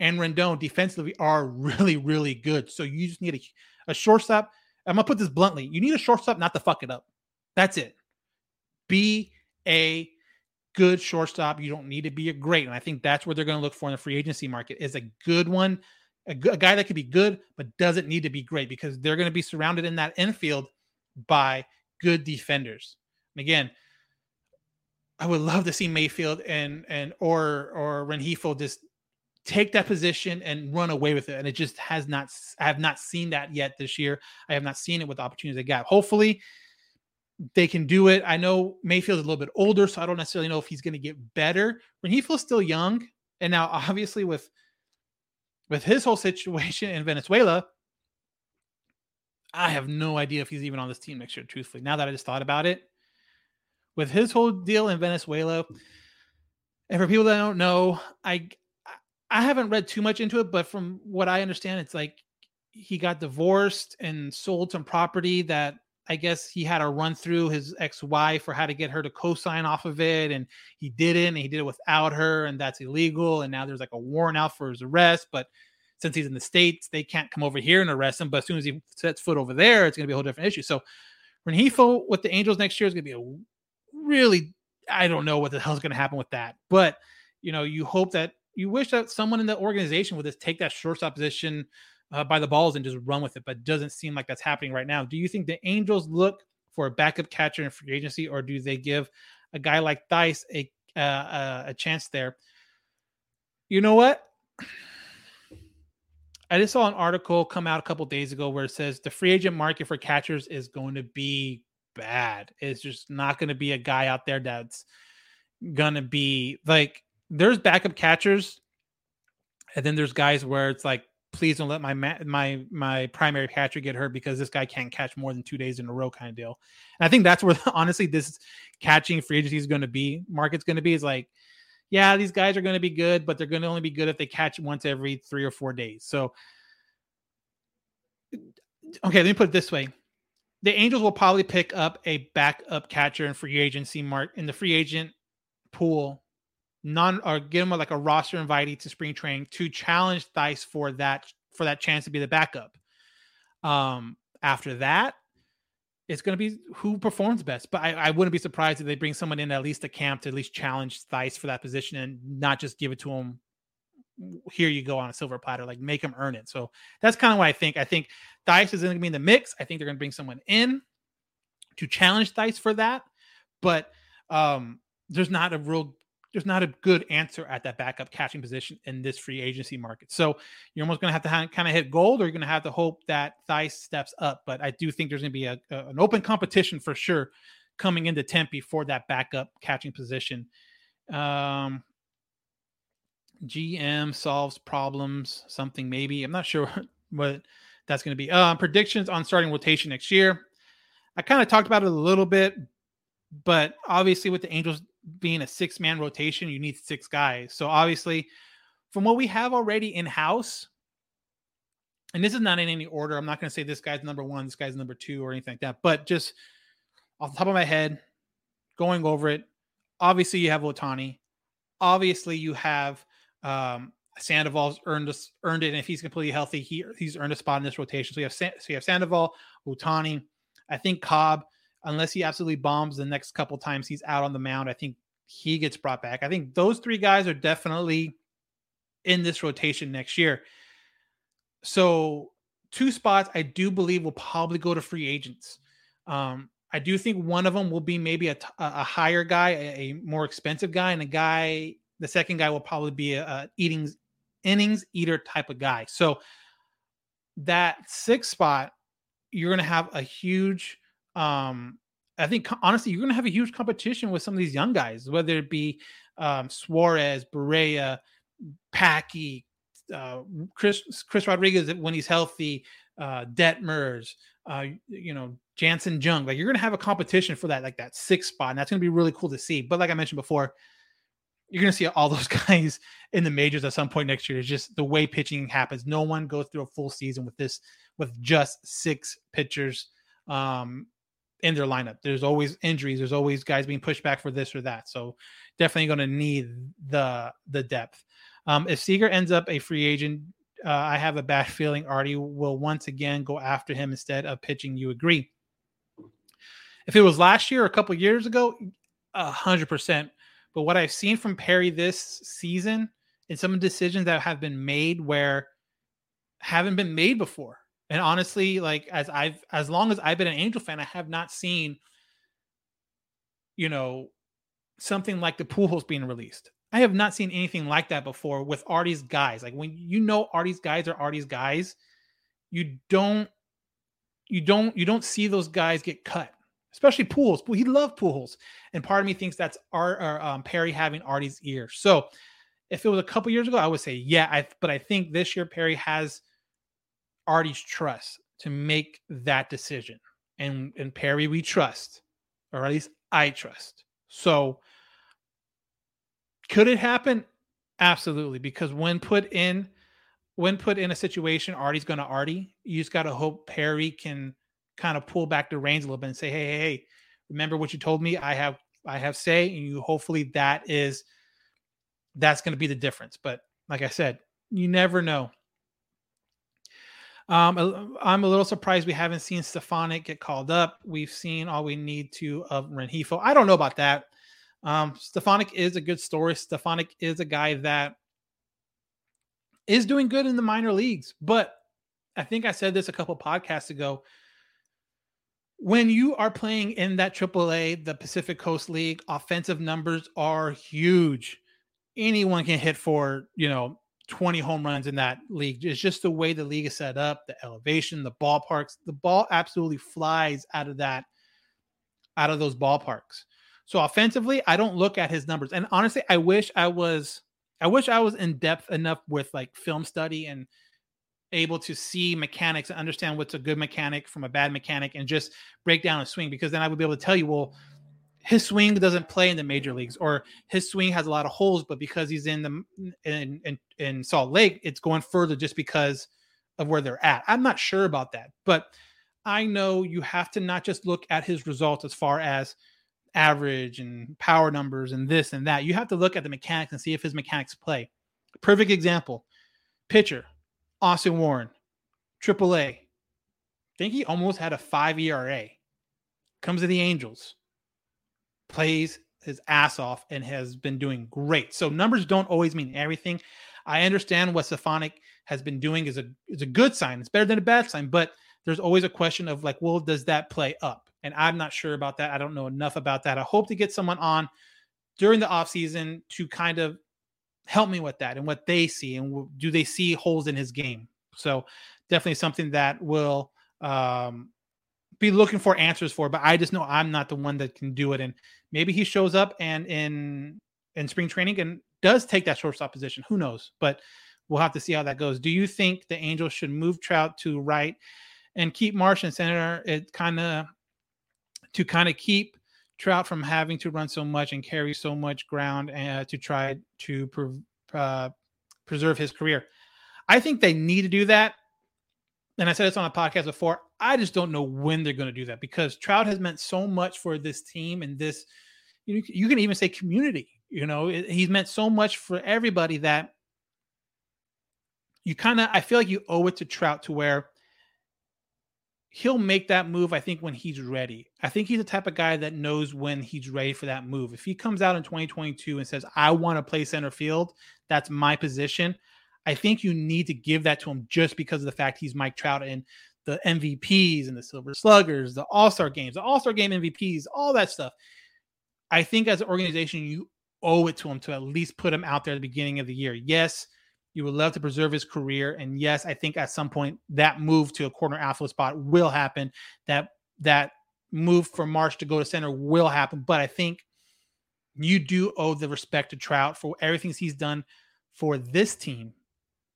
and Rendon defensively are really, really good. So you just need a, a shortstop. I'm gonna put this bluntly. You need a shortstop not to fuck it up. That's it. Be a good shortstop. You don't need to be a great. And I think that's what they're going to look for in the free agency market is a good one, a, a guy that could be good, but doesn't need to be great because they're going to be surrounded in that infield by good defenders. And again, I would love to see Mayfield and and or or Rengifo just take that position and run away with it. And it just has not. I have not seen that yet this year. I have not seen it with the opportunities they got. Hopefully, they can do it. I know Mayfield's a little bit older, so I don't necessarily know if he's going to get better. When he feels still young, and now obviously with with his whole situation in Venezuela, I have no idea if he's even on this team next year. Truthfully, now that I just thought about it, with his whole deal in Venezuela, And for people that don't know, I I haven't read too much into it, but from what I understand, it's like he got divorced and sold some property that I guess he had to run through his ex-wife for how to get her to co-sign off of it, and he didn't. And he did it without her, and that's illegal. And now there's like a warrant out for his arrest, but since he's in the states, they can't come over here and arrest him. But as soon as he sets foot over there, it's going to be a whole different issue. So Rengifo with the Angels next year is going to be a really I don't know what the hell's going to happen with that. But you know, you hope that you wish that someone in the organization would just take that shortstop position uh, by the balls and just run with it. But doesn't seem like that's happening right now. Do you think the Angels look for a backup catcher in free agency, or do they give a guy like Thaiss a uh, a chance there? You know what? I just saw an article come out a couple days ago where it says the free agent market for catchers is going to be bad. It's just not going to be a guy out there that's going to be like there's backup catchers and then there's guys where it's like please don't let my my my primary catcher get hurt because this guy can't catch more than 2 days in a row kind of deal. And I think that's where honestly this catching free agency is going to be. Market's going to be is like yeah, these guys are going to be good, but they're going to only be good if they catch once every three or four days. So, uh, okay, let me put it this way: the Angels will probably pick up a backup catcher in free agency mark in the free agent pool, non or give him like a roster invitee to spring training to challenge Thaiss for that for that chance to be the backup. Um, after that, it's going to be who performs best. But I, I, wouldn't be surprised if they bring someone in at least a camp to at least challenge Thaiss for that position and not just give it to him. Here you go on a silver platter, like make him earn it. So that's kind of what I think. I think Thaiss is going to be in the mix. I think they're going to bring someone in to challenge Thaiss for that. But um, there's not a real there's not a good answer at that backup catching position in this free agency market. So you're almost going to have to ha- kind of hit gold, or you're going to have to hope that Thaiss steps up. But I do think there's going to be a, a, an open competition for sure coming into Tempe for that backup catching position. Um, GM solves problems, something maybe. I'm not sure what that's going to be. Uh, predictions on starting rotation next year. I kind of talked about it a little bit, but obviously with the Angels being a six man rotation, you need six guys. So obviously, from what we have already in house, and this is not in any order. I'm not going to say this guy's number one, this guy's number two, or anything like that. But just off the top of my head, going over it, obviously you have Ohtani. Obviously you have um, Sandoval's earned a, earned it, and if he's completely healthy, he he's earned a spot in this rotation. So you have so you have Sandoval, Ohtani. I think Cobb unless he absolutely bombs the next couple times he's out on the mound, I think he gets brought back. I think those three guys are definitely in this rotation next year. So, two spots I do believe will probably go to free agents. Um, I do think one of them will be maybe a, a higher guy, a, a, more expensive guy, and a guy. The second guy will probably be a, a eating innings eater type of guy. So that sixth spot, you're going to have a huge um, I think honestly, you're going to have a huge competition with some of these young guys, whether it be um, Suarez, Barria, Packy, uh, Chris Chris Rodriguez when he's healthy, uh, Detmers, uh, you know Janson Junk. Like you're going to have a competition for that, like that six spot, and that's going to be really cool to see. But like I mentioned before, you're going to see all those guys in the majors at some point next year. It's just the way pitching happens. No one goes through a full season with this with just six pitchers. Um, in their lineup. There's always injuries. There's always guys being pushed back for this or that. So definitely going to need the the depth. Um, if Seager ends up a free agent, uh, I have a bad feeling Artie will once again go after him instead of pitching. You agree? If it was last year or a couple years ago, hundred percent. But what I've seen from Perry this season and some decisions that have been made where haven't been made before and honestly, like as I've as long as I've been an Angel fan, I have not seen, you know, something like the Pujols being released. I have not seen anything like that before with Artie's guys. Like when you know Artie's guys are Artie's guys, you don't you don't you don't see those guys get cut, especially Pujols. He loved Pujols, and part of me thinks that's Art or um, Perry having Artie's ear. So if it was a couple years ago, I would say yeah. I but I think this year Perry has Artie's trust to make that decision. And and Perry, we trust, or at least I trust. So Could it happen? Absolutely, because when put in when put in a situation, Artie's going to Artie. You just got to hope Perry can kind of pull back the reins a little bit and say, "Hey, hey, hey, remember what you told me? I have I have say, and you hopefully that is that's going to be the difference." But like I said, you never know. Um, I'm a little surprised we haven't seen Stefanic get called up. We've seen all we need to of Rengifo. I don't know about that. Um, Stefanic is a good story. Stefanic is a guy that is doing good in the minor leagues, but I think I said this a couple podcasts ago. When you are playing in that AAA, the Pacific Coast League, offensive numbers are huge. Anyone can hit for, you know, 20 home runs in that league. It's just the way the league is set up, the elevation, the ballparks. The ball absolutely flies out of that, out of those ballparks. So offensively, I don't look at his numbers. And honestly, I wish I was I wish I was in depth enough with like film study and able to see mechanics and understand what's a good mechanic from a bad mechanic and just break down a swing because then I would be able to tell you, well, his swing doesn't play in the major leagues or his swing has a lot of holes, but because he's in the in, in, in Salt Lake, it's going further just because of where they're at. I'm not sure about that, but I know you have to not just look at his results as far as average and power numbers and this and that. You have to look at the mechanics and see if his mechanics play. Perfect example pitcher, Austin Warren, AAA. I think he almost had a five ERA. Comes to the Angels, plays his ass off, and has been doing great. So numbers don't always mean everything. I understand what Stefanic has been doing is a is a good sign. It's better than a bad sign, but there's always a question of like, well, does that play up? And I'm not sure about that. I don't know enough about that. I hope to get someone on during the offseason to kind of help me with that and what they see and do they see holes in his game. So definitely something that will um, be looking for answers for. But I just know I'm not the one that can do it. And maybe he shows up and in in spring training and does take that shortstop position. Who knows? But we'll have to see how that goes. Do you think the Angels should move Trout to right and keep Marsh in center? It kind of to kind of keep Trout from having to run so much and carry so much ground uh, to try to pre- uh, preserve his career. I think they need to do that. And I said this on a podcast before. I just don't know when they're going to do that because Trout has meant so much for this team and this. You, know, you can even say community. You know, it, he's meant so much for everybody that you kind of. I feel like you owe it to Trout to where he'll make that move, I think, when he's ready. I think he's the type of guy that knows when he's ready for that move. If he comes out in 2022 and says, I want to play center field, that's my position. I think you need to give that to him just because of the fact he's Mike Trout and the MVPs and the Silver Sluggers, the All Star games, the All Star game MVPs, all that stuff. I think as an organization, you owe it to him to at least put him out there at the beginning of the year. Yes, you would love to preserve his career. And yes, I think at some point that move to a corner outfield spot will happen. That that move for Marsh to go to center will happen. But I think you do owe the respect to Trout for everything he's done for this team.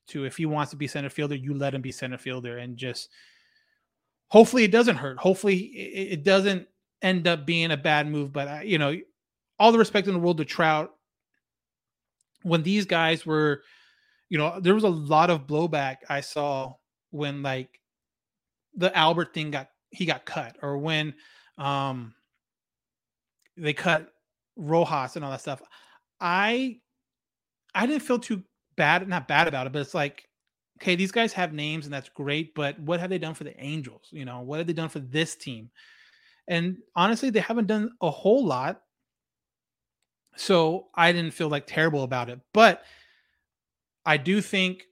To if he wants to be center fielder, you let him be center fielder and just hopefully it doesn't hurt. Hopefully it, doesn't end up being a bad move. But uh, you know, all the respect in the world to Trout. When these guys were you know, there was a lot of blowback I saw when like the Albert thing got he got cut or when um they cut Rojas and all that stuff. I I didn't feel too bad, not bad about it, but it's like, okay, these guys have names and that's great, but what have they done for the Angels? You know, what have they done for this team? And honestly, they haven't done a whole lot. So I didn't feel like terrible about it. But I do think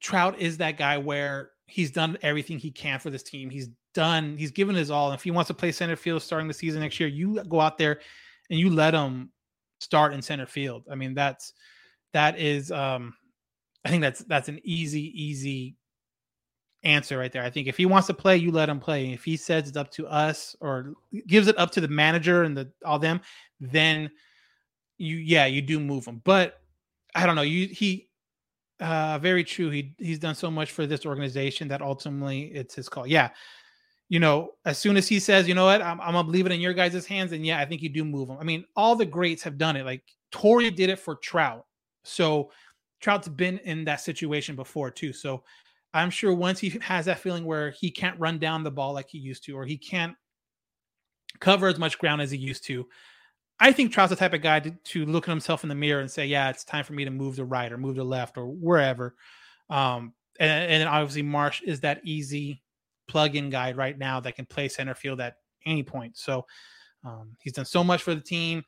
Trout is that guy where he's done everything he can for this team. He's done, he's given his all. And if he wants to play center field starting the season next year, you go out there and you let him start in center field. I mean, that's that is um I think that's that's an easy, easy answer right there. I think if he wants to play, you let him play. If he says it's up to us or gives it up to the manager and the all them, then you yeah, you do move him. But I don't know. You he uh very true. He he's done so much for this organization that ultimately it's his call. Yeah. you know, as soon as he says, you know what, I'm, I'm gonna leave it in your guys' hands, and yeah, I think you do move him. I mean, all the greats have done it. Like Torii did it for Trout, so Trout's been in that situation before too. So I'm sure once he has that feeling where he can't run down the ball like he used to, or he can't cover as much ground as he used to. I think Trout's the type of guy to, to look at himself in the mirror and say, "Yeah, it's time for me to move to right or move to left or wherever." Um, and, and then obviously Marsh is that easy plug-in guy right now that can play center field at any point. So um, he's done so much for the team.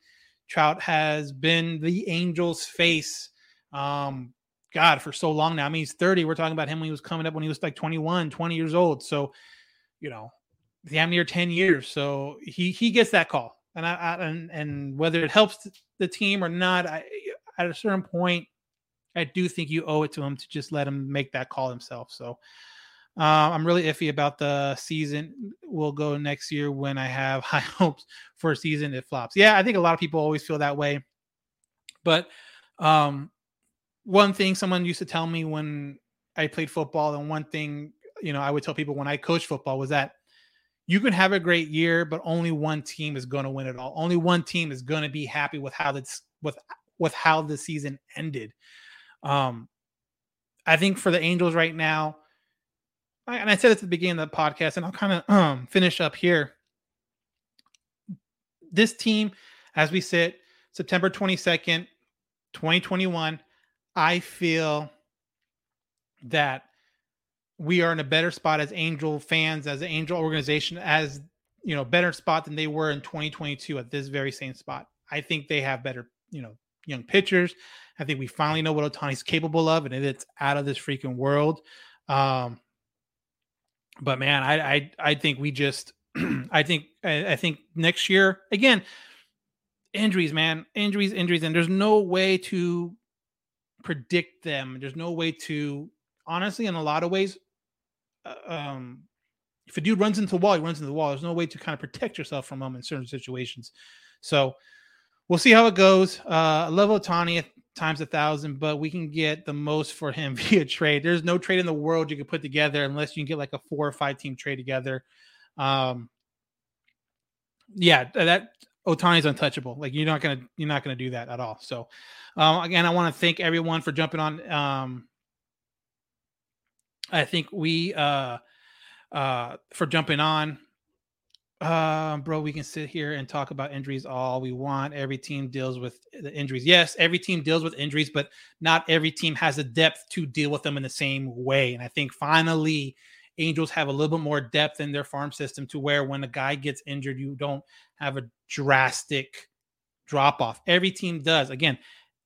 Trout has been the Angels' face. Um, God, for so long now. I mean, he's 30. We're talking about him when he was coming up when he was like 21, 20 years old. So, you know, damn near 10 years. So he he gets that call. And I, I and and whether it helps the team or not, I, at a certain point, I do think you owe it to him to just let him make that call himself. So uh, I'm really iffy about the season. We'll go next year when I have high hopes for a season. It flops. Yeah, I think a lot of people always feel that way. But um, one thing someone used to tell me when I played football, and one thing you know I would tell people when I coached football was that you can have a great year, but only one team is going to win it all. Only one team is going to be happy with how this with with how the season ended. Um, I think for the Angels right now, and I said at the beginning of the podcast, and I'll kind of um, finish up here. This team, as we sit September 22nd, 2021, I feel that we are in a better spot as Angel fans, as an Angel organization, as you know, better spot than they were in 2022 at this very same spot. I think they have better, you know, young pitchers. I think we finally know what Ohtani's capable of, and it's out of this freaking world. Um, but man, I I I think we just I think I, I think next year again injuries, man, injuries, injuries, and there's no way to predict them. There's no way to honestly, in a lot of ways, uh, um, if a dude runs into the wall, he runs into the wall. There's no way to kind of protect yourself from him in certain situations. So we'll see how it goes. Uh, level Ohtani times a thousand, but we can get the most for him via trade. There's no trade in the world you can put together unless you can get like a four or five team trade together. Um, yeah, that Ohtani's untouchable. Like you're not gonna you're not gonna do that at all. So um, again, I want to thank everyone for jumping on. Um, I think we uh, uh, for jumping on uh, bro, we can sit here and talk about injuries all we want. Every team deals with the injuries. Yes, every team deals with injuries, but not every team has the depth to deal with them in the same way. And I think finally, Angels have a little bit more depth in their farm system to where when a guy gets injured, you don't have a drastic drop off. Every team does. Again,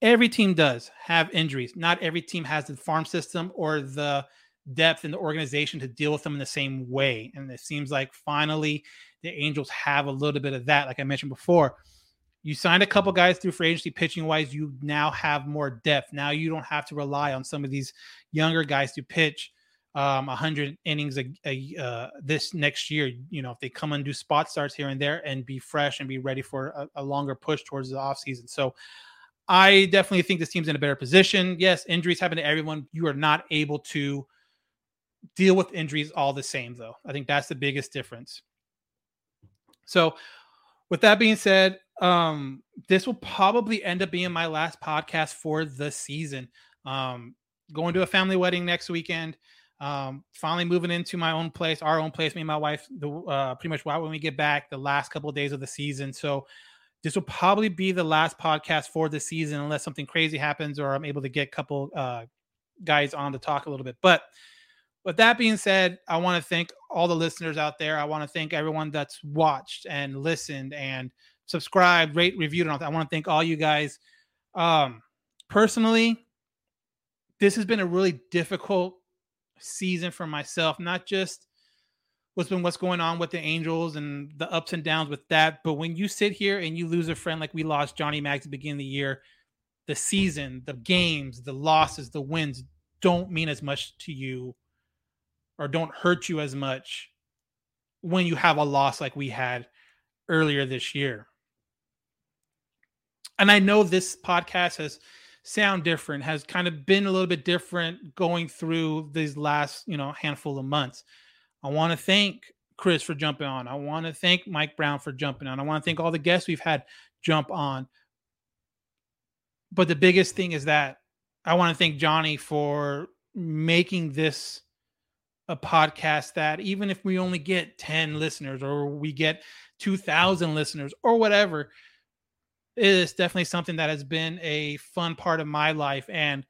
every team does have injuries. Not every team has the farm system or the depth in the organization to deal with them in the same way. And it seems like finally the Angels have a little bit of that. Like I mentioned before, you signed a couple guys through free agency pitching wise. You now have more depth. Now you don't have to rely on some of these younger guys to pitch um 100 innings a, a uh, this next year you know if they come and do spot starts here and there and be fresh and be ready for a, a longer push towards the offseason so i definitely think this team's in a better position. Yes injuries happen to everyone. You are not able to deal with injuries all the same though. I think that's the biggest difference. So, with that being said, um, this will probably end up being my last podcast for the season. Um, going to a family wedding next weekend. Um, finally moving into my own place, our own place, me and my wife, the uh, pretty much when we get back, the last couple of days of the season. So this will probably be the last podcast for the season, unless something crazy happens or I'm able to get a couple uh, guys on to talk a little bit. But with that being said, I want to thank all the listeners out there. I want to thank everyone that's watched and listened and subscribed, rate, reviewed, and all that. I want to thank all you guys. Um, personally, this has been a really difficult season for myself, not just what's been what's going on with the Angels and the ups and downs with that, but when you sit here and you lose a friend like we lost Johnny Mags at the beginning of the year, the season, the games, the losses, the wins don't mean as much to you or don't hurt you as much when you have a loss like we had earlier this year. And I know this podcast has sound different, has kind of been a little bit different going through these last, you know, handful of months. I want to thank Chris for jumping on. I want to thank Mike Brown for jumping on. I want to thank all the guests we've had jump on. But the biggest thing is that I want to thank Johnny for making this a podcast that even if we only get 10 listeners or we get 2000 listeners or whatever, it is definitely something that has been a fun part of my life. And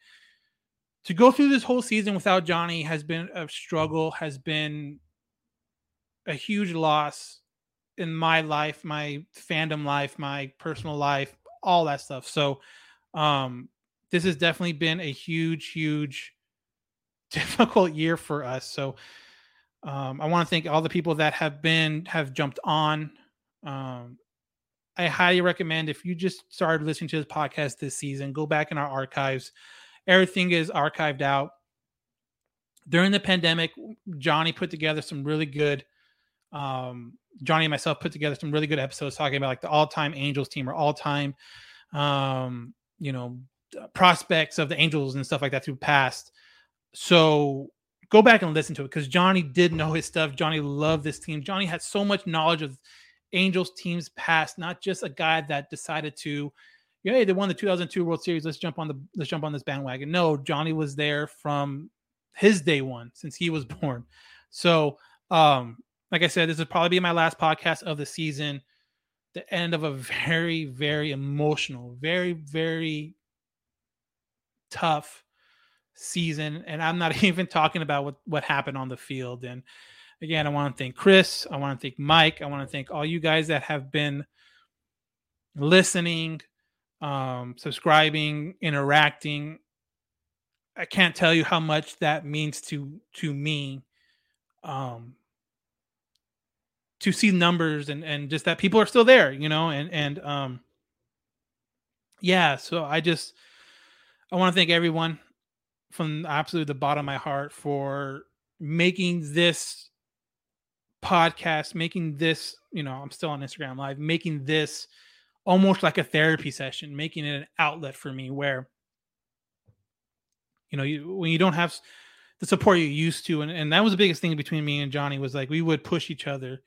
to go through this whole season without Johnny has been a struggle, has been a huge loss in my life, my fandom life, my personal life, all that stuff. So, um, this has definitely been a huge, huge, difficult year for us. So, um, I want to thank all the people that have been have jumped on. Um, I highly recommend if you just started listening to this podcast this season, go back in our archives. Everything is archived out. During the pandemic, Johnny put together some really good um, Johnny and myself put together some really good episodes talking about like the all-time Angels team or all-time um, you know prospects of the Angels and stuff like that through past. So go back and listen to it because Johnny did know his stuff. Johnny loved this team. Johnny had so much knowledge of Angels teams past, not just a guy that decided to, know, hey, they won the 2002 World Series. Let's jump on the let's jump on this bandwagon. No, Johnny was there from his day one since he was born. So um like I said, this would probably be my last podcast of the season. The end of a very, very emotional, very, very tough season. And I'm not even talking about what, what happened on the field. And again, I want to thank Chris. I want to thank Mike. I want to thank all you guys that have been listening, um, subscribing, interacting. I can't tell you how much that means to to me. Um, to see numbers and and just that people are still there, you know, and and um yeah, so I just I want to thank everyone from absolutely the bottom of my heart for making this podcast, making this, you know, I'm still on Instagram live, making this almost like a therapy session, making it an outlet for me where you know, you when you don't have the support you used to and, and that was the biggest thing between me and Johnny was like we would push each other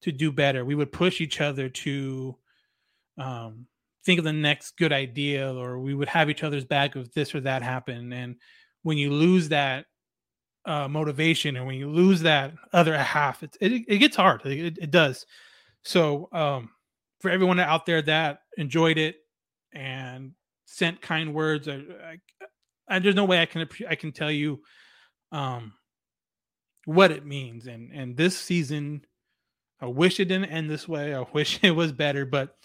to do better. We would push each other to um, think of the next good idea, or we would have each other's back if this or that happened. And when you lose that uh, motivation, and when you lose that other half, it it, it gets hard. It, it does. So um, for everyone out there that enjoyed it and sent kind words, I, I, I, there's no way I can I can tell you um, what it means. And and this season I wish it didn't end this way. I wish it was better, but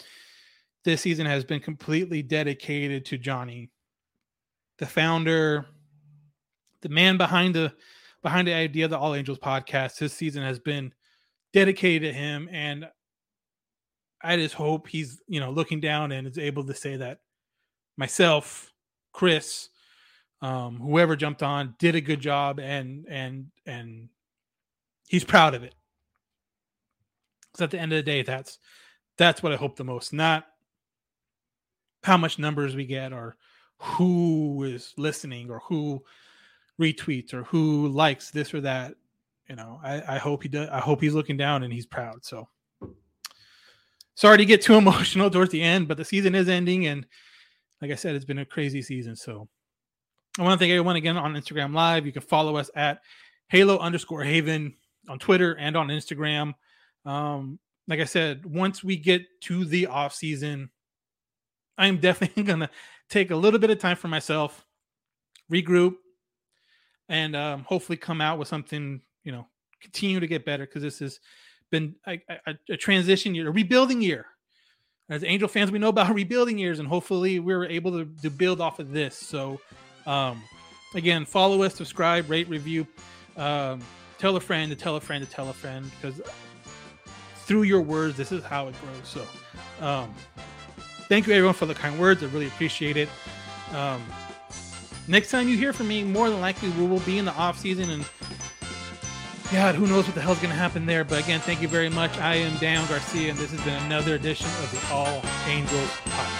this season has been completely dedicated to Johnny, the founder, the man behind the behind the idea of the All Angels podcast. This season has been dedicated to him, and I just hope he's you know looking down and is able to say that myself, Chris, um, whoever jumped on, did a good job, and and and he's proud of it. Because at the end of the day, that's that's what I hope the most, not how much numbers we get or who is listening or who retweets or who likes this or that. You know, I, I hope he does. I hope he's looking down and he's proud. So sorry to get too emotional towards the end, but the season is ending, and like I said, it's been a crazy season. So I want to thank everyone again on Instagram Live. You can follow us at Halo underscore Haven on Twitter and on Instagram. Um, like I said, once we get to the off season, I am definitely gonna take a little bit of time for myself, regroup, and um, hopefully come out with something. You know, continue to get better because this has been a, a, a, transition year, a rebuilding year. As Angel fans, we know about rebuilding years, and hopefully we're able to, to build off of this. So, um, again, follow us, subscribe, rate, review, um, tell a friend to tell a friend to tell a friend because through your words, this is how it grows. So, um, thank you everyone for the kind words. I really appreciate it. Um, next time you hear from me, more than likely we will be in the off season, and God, who knows what the hell's going to happen there. But again, thank you very much. I am Dan Garcia, and this has been another edition of the All Angels podcast.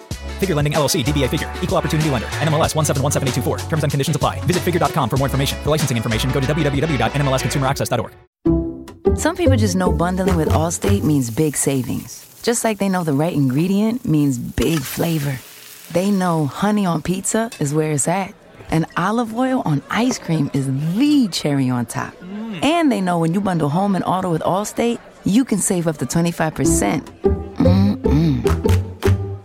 Figure Lending LLC, DBA Figure, Equal Opportunity Lender, NMLS 1717824. Terms and conditions apply. Visit figure.com for more information. For licensing information, go to www.nmlsconsumeraccess.org. Some people just know bundling with Allstate means big savings. Just like they know the right ingredient means big flavor. They know honey on pizza is where it's at, and olive oil on ice cream is the cherry on top. Mm. And they know when you bundle home and auto with Allstate, you can save up to 25%. Mm-mm.